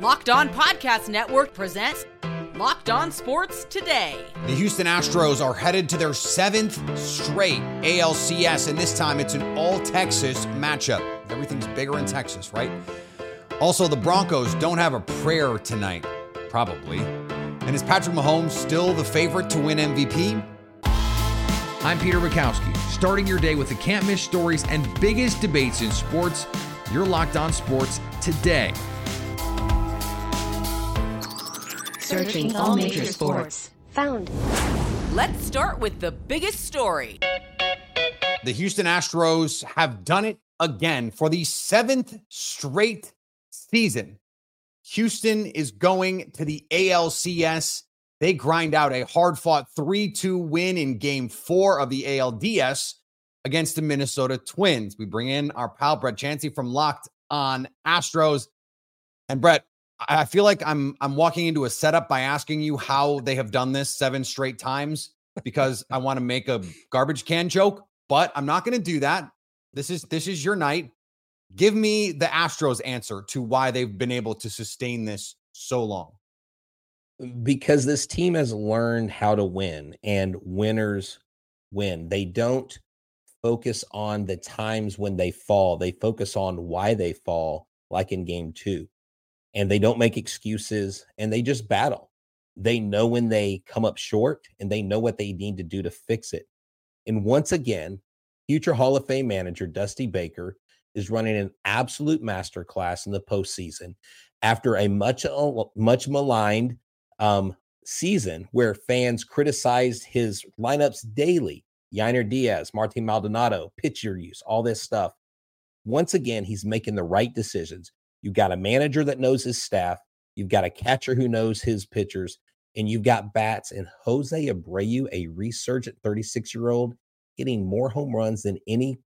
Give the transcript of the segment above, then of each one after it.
Locked On Podcast Network presents Locked On Sports Today. The Houston Astros are headed to their seventh straight ALCS, and this time it's an all Texas matchup. Everything's bigger in Texas, right? Also, the Broncos don't have a prayer tonight, probably. And is Patrick Mahomes still the favorite to win MVP? I'm Peter Bukowski, starting your day with the can't miss stories and biggest debates in sports. You're locked on sports today. Searching all major sports. Found. Let's start with the biggest story. The Houston Astros have done it again for the seventh straight season. Houston is going to the ALCS. They grind out a hard fought 3 2 win in game four of the ALDS against the Minnesota Twins. We bring in our pal Brett Chansey from Locked on Astros. And Brett, I feel like I'm I'm walking into a setup by asking you how they have done this seven straight times because I want to make a garbage can joke, but I'm not going to do that. This is this is your night. Give me the Astros answer to why they've been able to sustain this so long. Because this team has learned how to win and winners win. They don't focus on the times when they fall. They focus on why they fall like in game 2 and they don't make excuses and they just battle. They know when they come up short and they know what they need to do to fix it. And once again, future Hall of Fame manager Dusty Baker is running an absolute masterclass in the postseason after a much uh, much maligned um, season where fans criticized his lineups daily. Yainer Diaz, Martin Maldonado, pitcher use, all this stuff. Once again, he's making the right decisions. You've got a manager that knows his staff. You've got a catcher who knows his pitchers, and you've got bats. And Jose Abreu, a resurgent 36 year old, hitting more home runs than any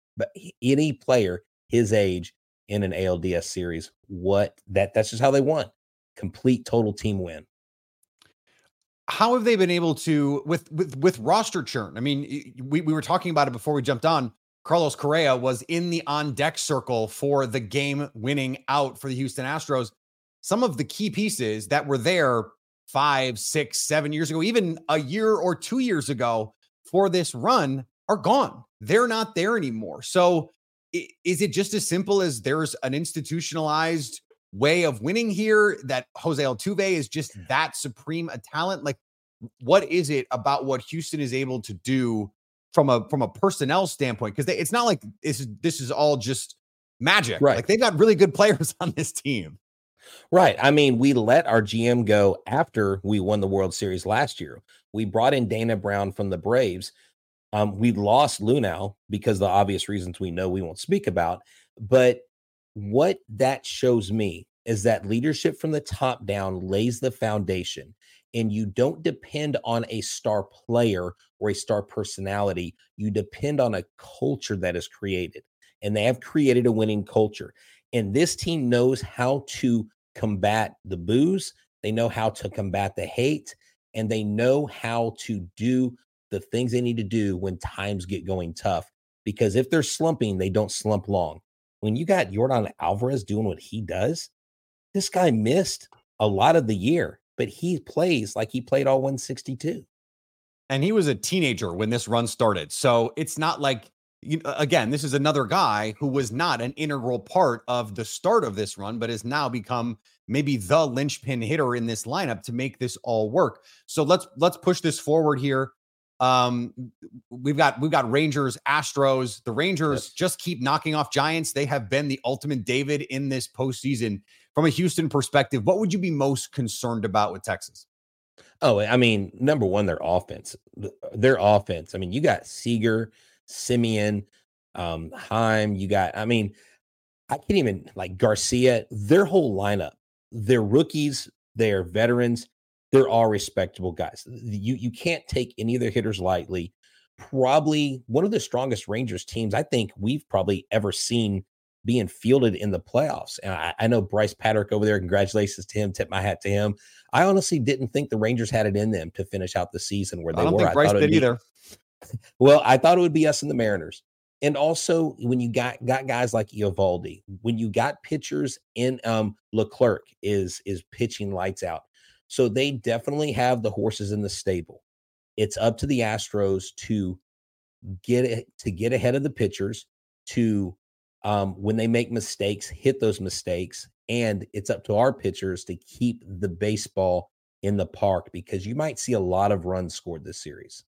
any player his age in an ALDS series. What that that's just how they won. Complete total team win. How have they been able to with with with roster churn? I mean, we, we were talking about it before we jumped on. Carlos Correa was in the on deck circle for the game winning out for the Houston Astros. Some of the key pieces that were there five, six, seven years ago, even a year or two years ago for this run are gone. They're not there anymore. So is it just as simple as there's an institutionalized way of winning here that Jose Altuve is just that supreme a talent? Like, what is it about what Houston is able to do from a from a personnel standpoint because it's not like this is this is all just magic. Right. Like they've got really good players on this team. Right. I mean, we let our GM go after we won the World Series last year. We brought in Dana Brown from the Braves. Um, we lost Luhnow because the obvious reasons we know we won't speak about. But what that shows me is that leadership from the top down lays the foundation and you don't depend on a star player or a star personality. You depend on a culture that is created. And they have created a winning culture. And this team knows how to combat the boos, they know how to combat the hate, and they know how to do the things they need to do when times get going tough. Because if they're slumping, they don't slump long. When you got Yordan Alvarez doing what he does, this guy missed a lot of the year but he plays like he played all 162. And he was a teenager when this run started. So it's not like, you, again, this is another guy who was not an integral part of the start of this run, but has now become maybe the linchpin hitter in this lineup to make this all work. So let's let's push this forward here. Um, we've got we've got Rangers, Astros. The Rangers yes. just keep knocking off Giants. They have been the ultimate David in this postseason from a Houston perspective, what would you be most concerned about with Texas? Oh, I mean, number one, their offense. Their offense. I mean, you got Seager, Semien, um, Heim. You got, I mean, I can't even like Garcia, their whole lineup. They're rookies, they're veterans. they're all respectable guys. You you can't take any of their hitters lightly. Probably one of the strongest Rangers teams I think we've probably ever seen being fielded in the playoffs. And I, I know Bryce Patrick over there. Congratulations to him. Tip my hat to him. I honestly didn't think the Rangers had it in them to finish out the season where they I don't were. think Bryce did be, either. Well, I thought it would be us and the Mariners. And also when you got got guys like Eovaldi, when you got pitchers in um Leclerc is is pitching lights out. So they definitely have the horses in the stable. It's up to the Astros to get it to get ahead of the pitchers to um, when they make mistakes, hit those mistakes. And it's up to our pitchers to keep the baseball in the park because you might see a lot of runs scored this series.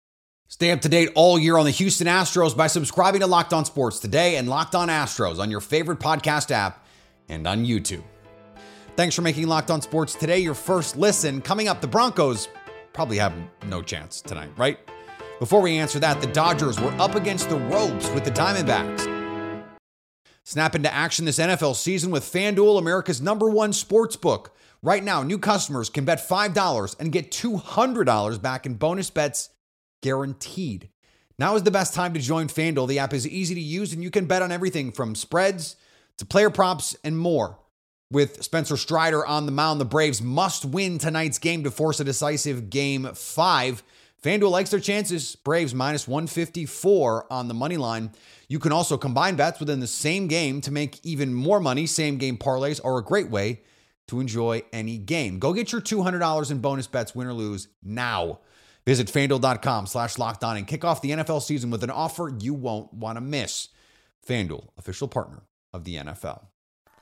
Stay up to date all year on the Houston Astros by subscribing to Locked On Sports today and Locked On Astros on your favorite podcast app and on YouTube. Thanks for making Locked On Sports today your first listen. Coming up, the Broncos probably have no chance tonight, right? Before we answer that, the Dodgers were up against the ropes with the Diamondbacks. Snap into action this NFL season with FanDuel, America's number one sports book. Right now, new customers can bet $5 and get $200 back in bonus bets guaranteed. Now is the best time to join FanDuel. The app is easy to use and you can bet on everything from spreads to player props and more. With Spencer Strider on the mound, the Braves must win tonight's game to force a decisive game five. FanDuel likes their chances. Braves minus 154 on the money line. You can also combine bets within the same game to make even more money. Same game parlays are a great way to enjoy any game. Go get your $200 in bonus bets, win or lose, now. Visit fanduel.com slash locked on and kick off the NFL season with an offer you won't want to miss. FanDuel, official partner of the NFL.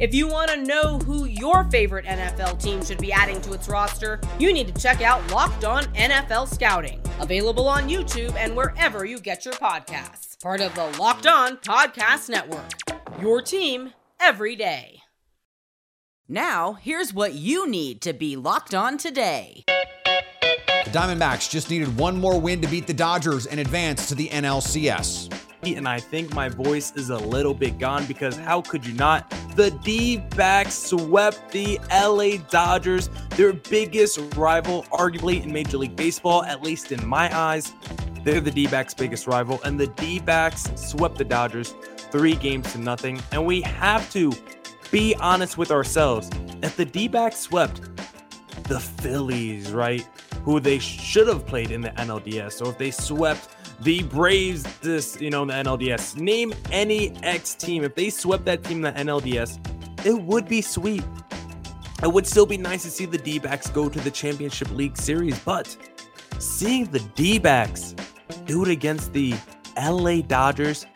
If you want to know who your favorite NFL team should be adding to its roster, you need to check out Locked On NFL Scouting, available on YouTube and wherever you get your podcasts. Part of the Locked On Podcast Network. Your team every day. Now, here's what you need to be locked on today. The Diamondbacks just needed one more win to beat the Dodgers and advance to the NLCS. And I think my voice is a little bit gone because how could you not? The D backs swept the LA Dodgers, their biggest rival, arguably in Major League Baseball, at least in my eyes. They're the D backs' biggest rival, and the D backs swept the Dodgers three games to nothing. And we have to be honest with ourselves. If the D backs swept the Phillies, right, who they should have played in the NLDS, or if they swept the Braves, this, you know, in the NLDS. Name any X team. If they swept that team in the NLDS, it would be sweet. It would still be nice to see the D backs go to the Championship League Series, but seeing the D backs do it against the LA Dodgers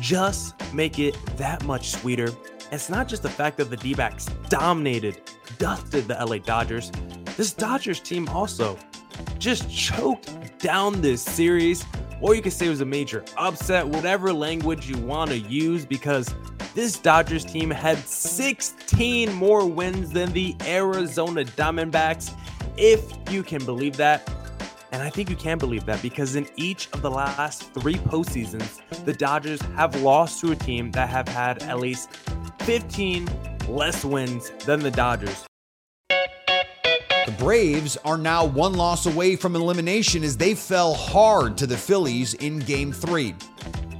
just make it that much sweeter. It's not just the fact that the D backs dominated, dusted the LA Dodgers. This Dodgers team also just choked down this series or you could say it was a major upset, whatever language you want to use, because this Dodgers team had 16 more wins than the Arizona Diamondbacks, if you can believe that. And I think you can believe that because in each of the last three postseasons, the Dodgers have lost to a team that have had at least 15 less wins than the Dodgers. The Braves are now one loss away from elimination as they fell hard to the Phillies in game three.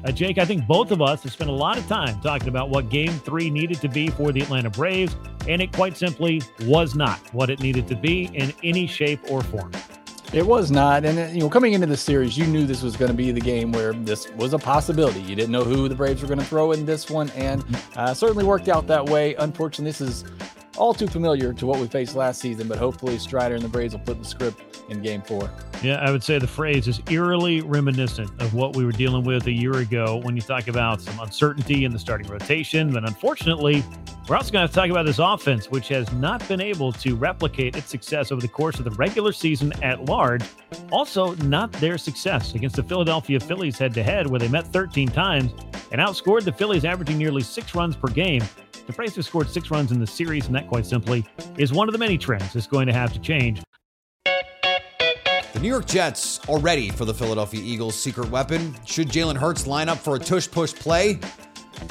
Uh, Jake, I think both of us have spent a lot of time talking about what game three needed to be for the Atlanta Braves, and it quite simply was not what it needed to be in any shape or form. It was not. And, uh, you know, coming into the series, you knew this was going to be the game where this was a possibility. You didn't know who the Braves were going to throw in this one, and uh, certainly worked out that way. Unfortunately, this is all too familiar to what we faced last season, but hopefully Strider and the Braves will flip the script in game four. Yeah, I would say the phrase is eerily reminiscent of what we were dealing with a year ago when you talk about some uncertainty in the starting rotation. But unfortunately, we're also going to talk about this offense, which has not been able to replicate its success over the course of the regular season at large. Also, not their success against the Philadelphia Phillies head to head, where they met 13 times. and outscored the Phillies, averaging nearly six runs per game. The Braves have scored six runs in the series, and that, quite simply, is one of the many trends that's going to have to change. The New York Jets are ready for the Philadelphia Eagles' secret weapon. Should Jalen Hurts line up for a tush push play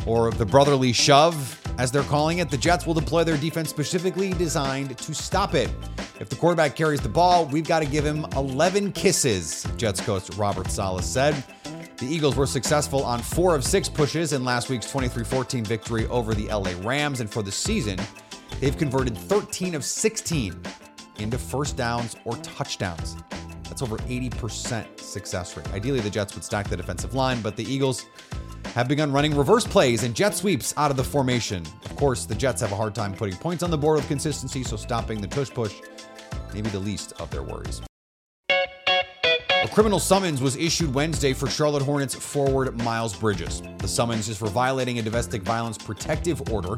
or the brotherly shove, as they're calling it, the Jets will deploy their defense specifically designed to stop it. If the quarterback carries the ball, we've got to give him 11 kisses, Jets coach Robert Saleh said. The Eagles were successful on four of six pushes in last week's 23 14 victory over the LA Rams, and for the season, they've converted 13 of 16 into first downs or touchdowns. That's over 80% success rate. Ideally, the Jets would stack the defensive line, but the Eagles have begun running reverse plays and jet sweeps out of the formation. Of course, the Jets have a hard time putting points on the board with consistency, so stopping the tush push may be the least of their worries. A criminal summons was issued Wednesday for Charlotte Hornets forward Miles Bridges. The summons is for violating a domestic violence protective order,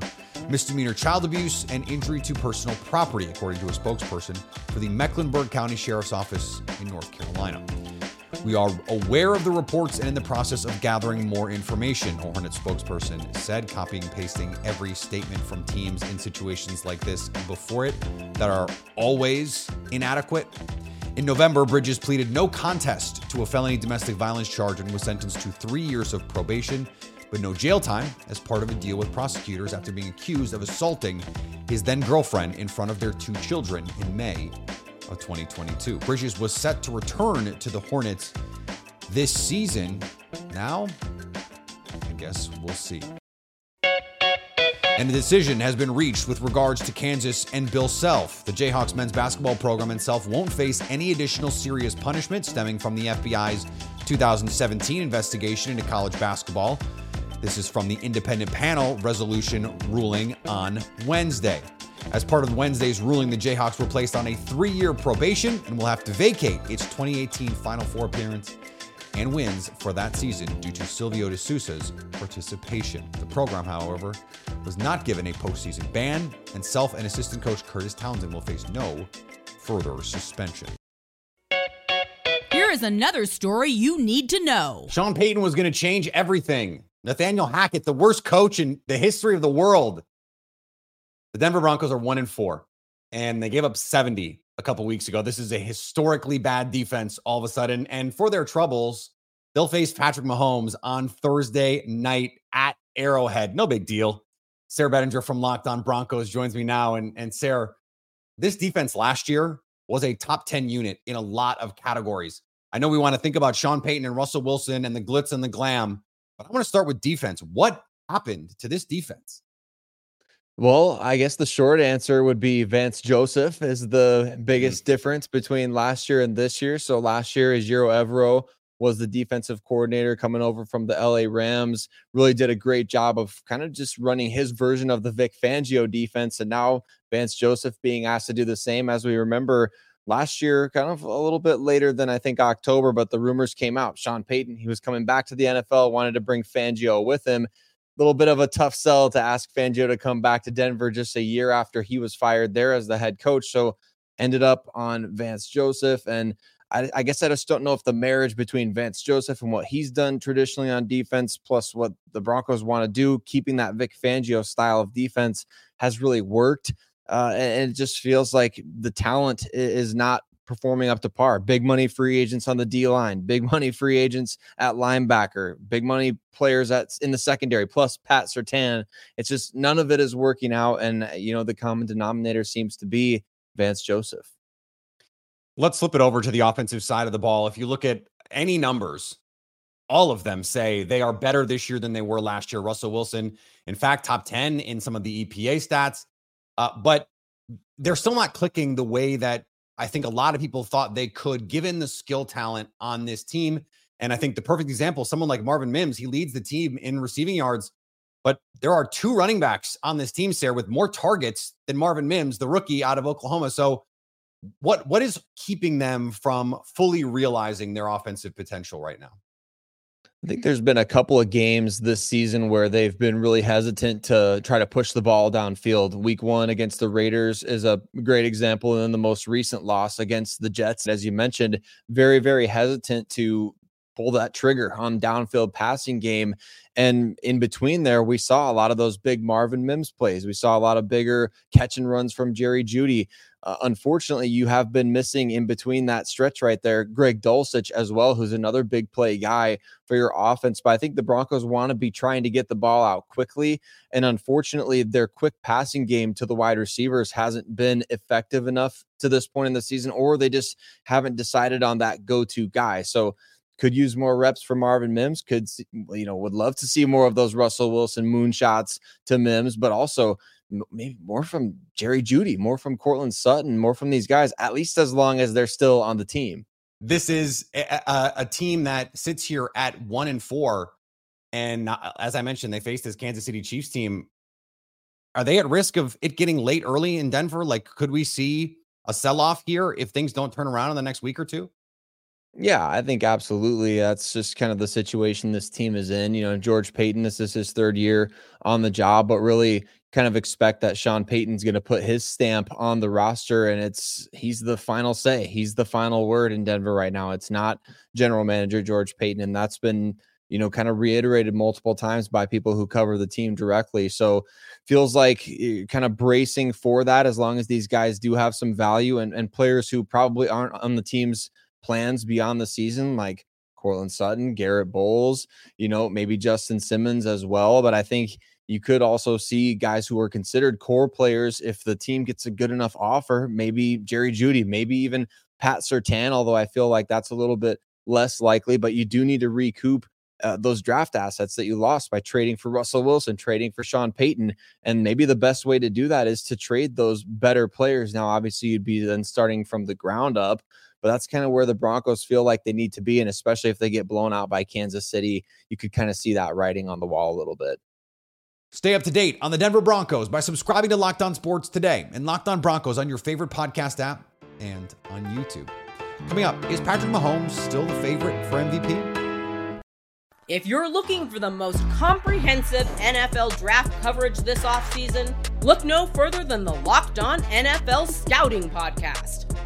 misdemeanor child abuse, and injury to personal property, according to a spokesperson for the Mecklenburg County Sheriff's Office in North Carolina. We are aware of the reports and in the process of gathering more information, a Hornet spokesperson said, copying and pasting every statement from teams in situations like this before it that are always inadequate. In November, Bridges pleaded no contest to a felony domestic violence charge and was sentenced to three years of probation, but no jail time as part of a deal with prosecutors after being accused of assaulting his then girlfriend in front of their two children in May of 2022. Bridges was set to return to the Hornets this season. Now, I guess we'll see. And a decision has been reached with regards to Kansas and Bill Self. The Jayhawks men's basketball program and Self won't face any additional serious punishment stemming from the FBI's 2017 investigation into college basketball. This is from the independent panel resolution ruling on Wednesday. As part of Wednesday's ruling, the Jayhawks were placed on a three year probation and will have to vacate its 2018 Final Four appearance and wins for that season due to Silvio De Sousa's participation. The program, however, was not given a postseason ban, and self and assistant coach Kurtis Townsend will face no further suspension. Here is another story you need to know. Sean Payton was going to change everything. Nathaniel Hackett, the worst coach in the history of the world. The Denver Broncos are one and four, and they gave up 70 a couple weeks ago. This is a historically bad defense all of a sudden. And for their troubles, they'll face Patrick Mahomes on Thursday night at Arrowhead. No big deal. Sayre Bedinger from Locked On Broncos joins me now. And, and Sarah, this defense last year was a top 10 unit in a lot of categories. I know we want to think about Sean Payton and Russell Wilson and the glitz and the glam, but I want to start with defense. What happened to this defense? Well, I guess the short answer would be Vance Joseph is the mm. biggest difference between last year and this year. So last year, is Ejiro Evero was the defensive coordinator coming over from the LA Rams. Really did a great job of kind of just running his version of the Vic Fangio defense. And now Vance Joseph being asked to do the same. As we remember, last year, kind of a little bit later than I think October, but the rumors came out. Sean Payton, he was coming back to the NFL, wanted to bring Fangio with him little bit of a tough sell to ask Fangio to come back to Denver just a year after he was fired there as the head coach. So ended up on Vance Joseph. And I, I, guess I just don't know if the marriage between Vance Joseph and what he's done traditionally on defense, plus what the Broncos want to do, keeping that Vic Fangio style of defense has really worked. Uh, and it just feels like the talent is not performing up to par. Big money free agents on the D line, big money free agents at linebacker, big money players that's in the secondary, plus Pat Surtain. It's just none of it is working out. And you know, the common denominator seems to be Vance Joseph. Let's flip it over to the offensive side of the ball. If you look at any numbers, all of them say they are better this year than they were last year. Russell Wilson, in fact, top 10 in some of the EPA stats. Uh, but they're still not clicking the way that I think a lot of people thought they could, given the skill talent on this team. And I think the perfect example, someone like Marvin Mims, he leads the team in receiving yards, but there are two running backs on this team, Sarah, with more targets than Marvin Mims, the rookie out of Oklahoma. So, what what is keeping them from fully realizing their offensive potential right now? I think there's been a couple of games this season where they've been really hesitant to try to push the ball downfield. Week one against the Raiders is a great example. And then the most recent loss against the Jets, as you mentioned, very, very hesitant to pull that trigger on downfield passing game. And in between there, we saw a lot of those big Marvin Mims plays. We saw a lot of bigger catch and runs from Jerry Jeudy. Uh, unfortunately, you have been missing in between that stretch right there, Greg Dulcich as well, who's another big play guy for your offense. But I think the Broncos want to be trying to get the ball out quickly. And unfortunately, their quick passing game to the wide receivers hasn't been effective enough to this point in the season, or they just haven't decided on that go to guy. So, could use more reps for Marvin Mims. Could you know would love to see more of those Russell Wilson moonshots to Mims, but also maybe more from Jerry Jeudy, more from Courtland Sutton, more from these guys, at least as long as they're still on the team. This is a, a, team that sits here at one and four. And uh, as I mentioned, they face this Kansas City Chiefs team. Are they at risk of it getting late early in Denver? Like, could we see a sell off here if things don't turn around in the next week or two? Yeah, I think absolutely. That's just kind of the situation this team is in. You know, George Paton, this is his third year on the job, but really kind of expect that Sean Payton's going to put his stamp on the roster and it's he's the final say. He's the final word in Denver right now. It's not general manager George Paton and that's been, you know, kind of reiterated multiple times by people who cover the team directly. So feels like eh, kind of bracing for that as long as these guys do have some value and and players who probably aren't on the team's plans beyond the season like Courtland Sutton, Garett Bolles, you know, maybe Justin Simmons as well, but I think you could also see guys who are considered core players if the team gets a good enough offer. Maybe Jerry Jeudy, maybe even Pat Surtain, although I feel like that's a little bit less likely. But you do need to recoup uh, those draft assets that you lost by trading for Russell Wilson, trading for Sean Payton. And maybe the best way to do that is to trade those better players. Now, obviously, you'd be then starting from the ground up, but that's kind of where the Broncos feel like they need to be. And especially if they get blown out by Kansas City, you could kind of see that writing on the wall a little bit. Stay up to date on the Denver Broncos by subscribing to Locked On Sports today and Locked On Broncos on your favorite podcast app and on YouTube. Coming up, is Patrick Mahomes still the favorite for MVP? If you're looking for the most comprehensive NFL draft coverage this offseason, look no further than the Locked On NFL Scouting Podcast.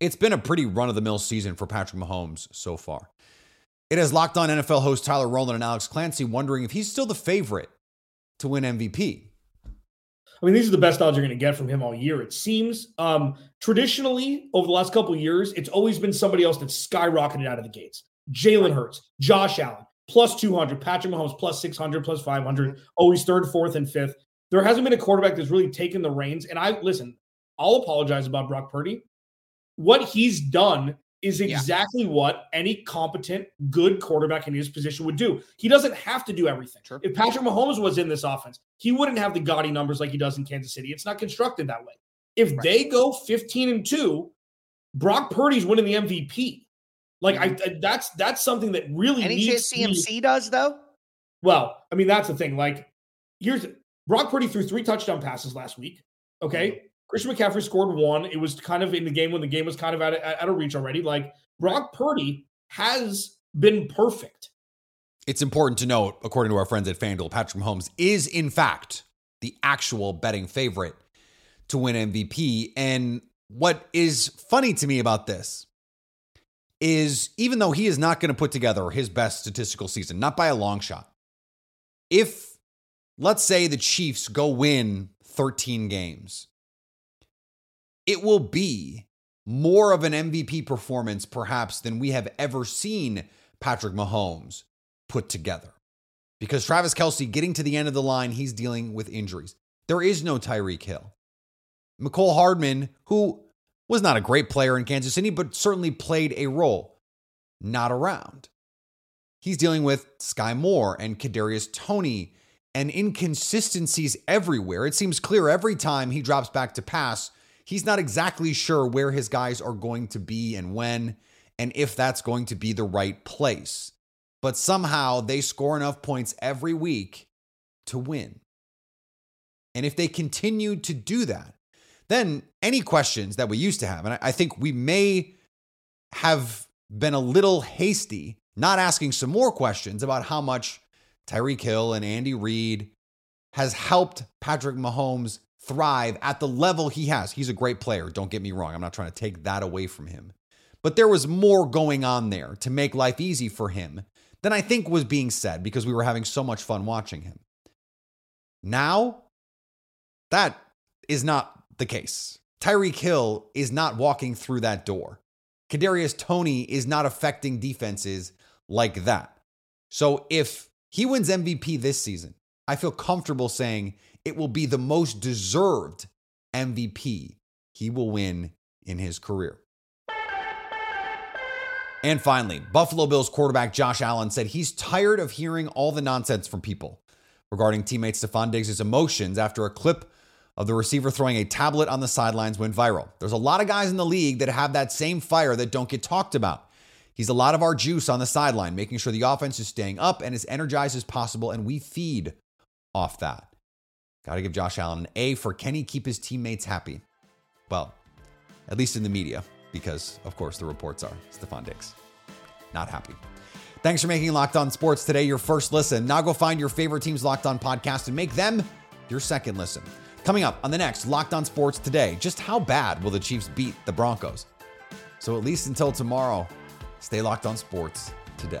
It's been a pretty run of the mill season for Patrick Mahomes so far. It has locked on NFL host Tyler Rowland and Alex Clancy wondering if he's still the favorite to win MVP. I mean, these are the best odds you're going to get from him all year, it seems. Um, traditionally, over the last couple years, it's always been somebody else that's skyrocketed out of the gates. Jalen Hurts, Josh Allen, plus 200, Patrick Mahomes, plus 600, plus 500, always third, fourth, and fifth. There hasn't been a quarterback that's really taken the reins. And I, listen, I'll apologize about Brock Purdy what he's done is exactly yeah. what any competent, good quarterback in his position would do. He doesn't have to do everything. Sure. If Patrick Mahomes was in this offense, he wouldn't have the gaudy numbers like he does in Kansas City. It's not constructed that way. If right. they go 15 and 2, Brock Purdy's winning the MVP. Like mm-hmm. I, that's that's something that really any needs chance CMC be, does though. Well, I mean that's the thing. Like here's Brock Purdy threw three touchdown passes last week. Okay, mm-hmm. Christian McCaffrey scored one. It was kind of in the game when the game was kind of out of, out of reach already. Like Brock Purdy has been perfect. It's important to note, according to our friends at FanDuel, Patrick Mahomes is in fact the actual betting favorite to win MVP. And what is funny to me about this is even though he is not going to put together his best statistical season, not by a long shot, if let's say the Chiefs go win 13 games it will be more of an MVP performance, perhaps, than we have ever seen Patrick Mahomes put together. Because Travis Kelce getting to the end of the line, he's dealing with injuries. There is no Tyreek Hill. Mecole Hardman, who was not a great player in Kansas City, but certainly played a role, not around. He's dealing with Skyy Moore and Kadarius Toney and inconsistencies everywhere. It seems clear every time he drops back to pass, he's not exactly sure where his guys are going to be and when. and if that's going to be the right place. But somehow they score enough points every week to win. And if they continue to do that, then any questions that we used to have, and I think we may have been a little hasty, not asking some more questions about how much Tyreek Hill and Andy Reid has helped Patrick Mahomes thrive at the level he has. He's a great player. Don't get me wrong. I'm not trying to take that away from him. But there was more going on there to make life easy for him than I think was being said because we were having so much fun watching him. Now, that is not the case. Tyreek Hill is not walking through that door. Kadarius Toney is not affecting defenses like that. So if he wins MVP this season, I feel comfortable saying it will be the most deserved MVP he will win in his career. And finally, Buffalo Bills quarterback Josh Allen said he's tired of hearing all the nonsense from people regarding teammate Stefon Diggs' emotions after a clip of the receiver throwing a tablet on the sidelines went viral. There's a lot of guys in the league that have that same fire that don't get talked about. He's a lot of our juice on the sideline, making sure the offense is staying up and as energized as possible, and we feed off that. Got to give Josh Allen an A for can he keep his teammates happy? Well, at least in the media, because of course the reports are Stefon Diggs. Not happy. Thanks for making Locked On Sports today your first listen. Now go find your favorite team's Locked On podcast and make them your second listen. Coming up on the next Locked On Sports today, just how bad will the Chiefs beat the Broncos? So at least until tomorrow, stay locked on sports today.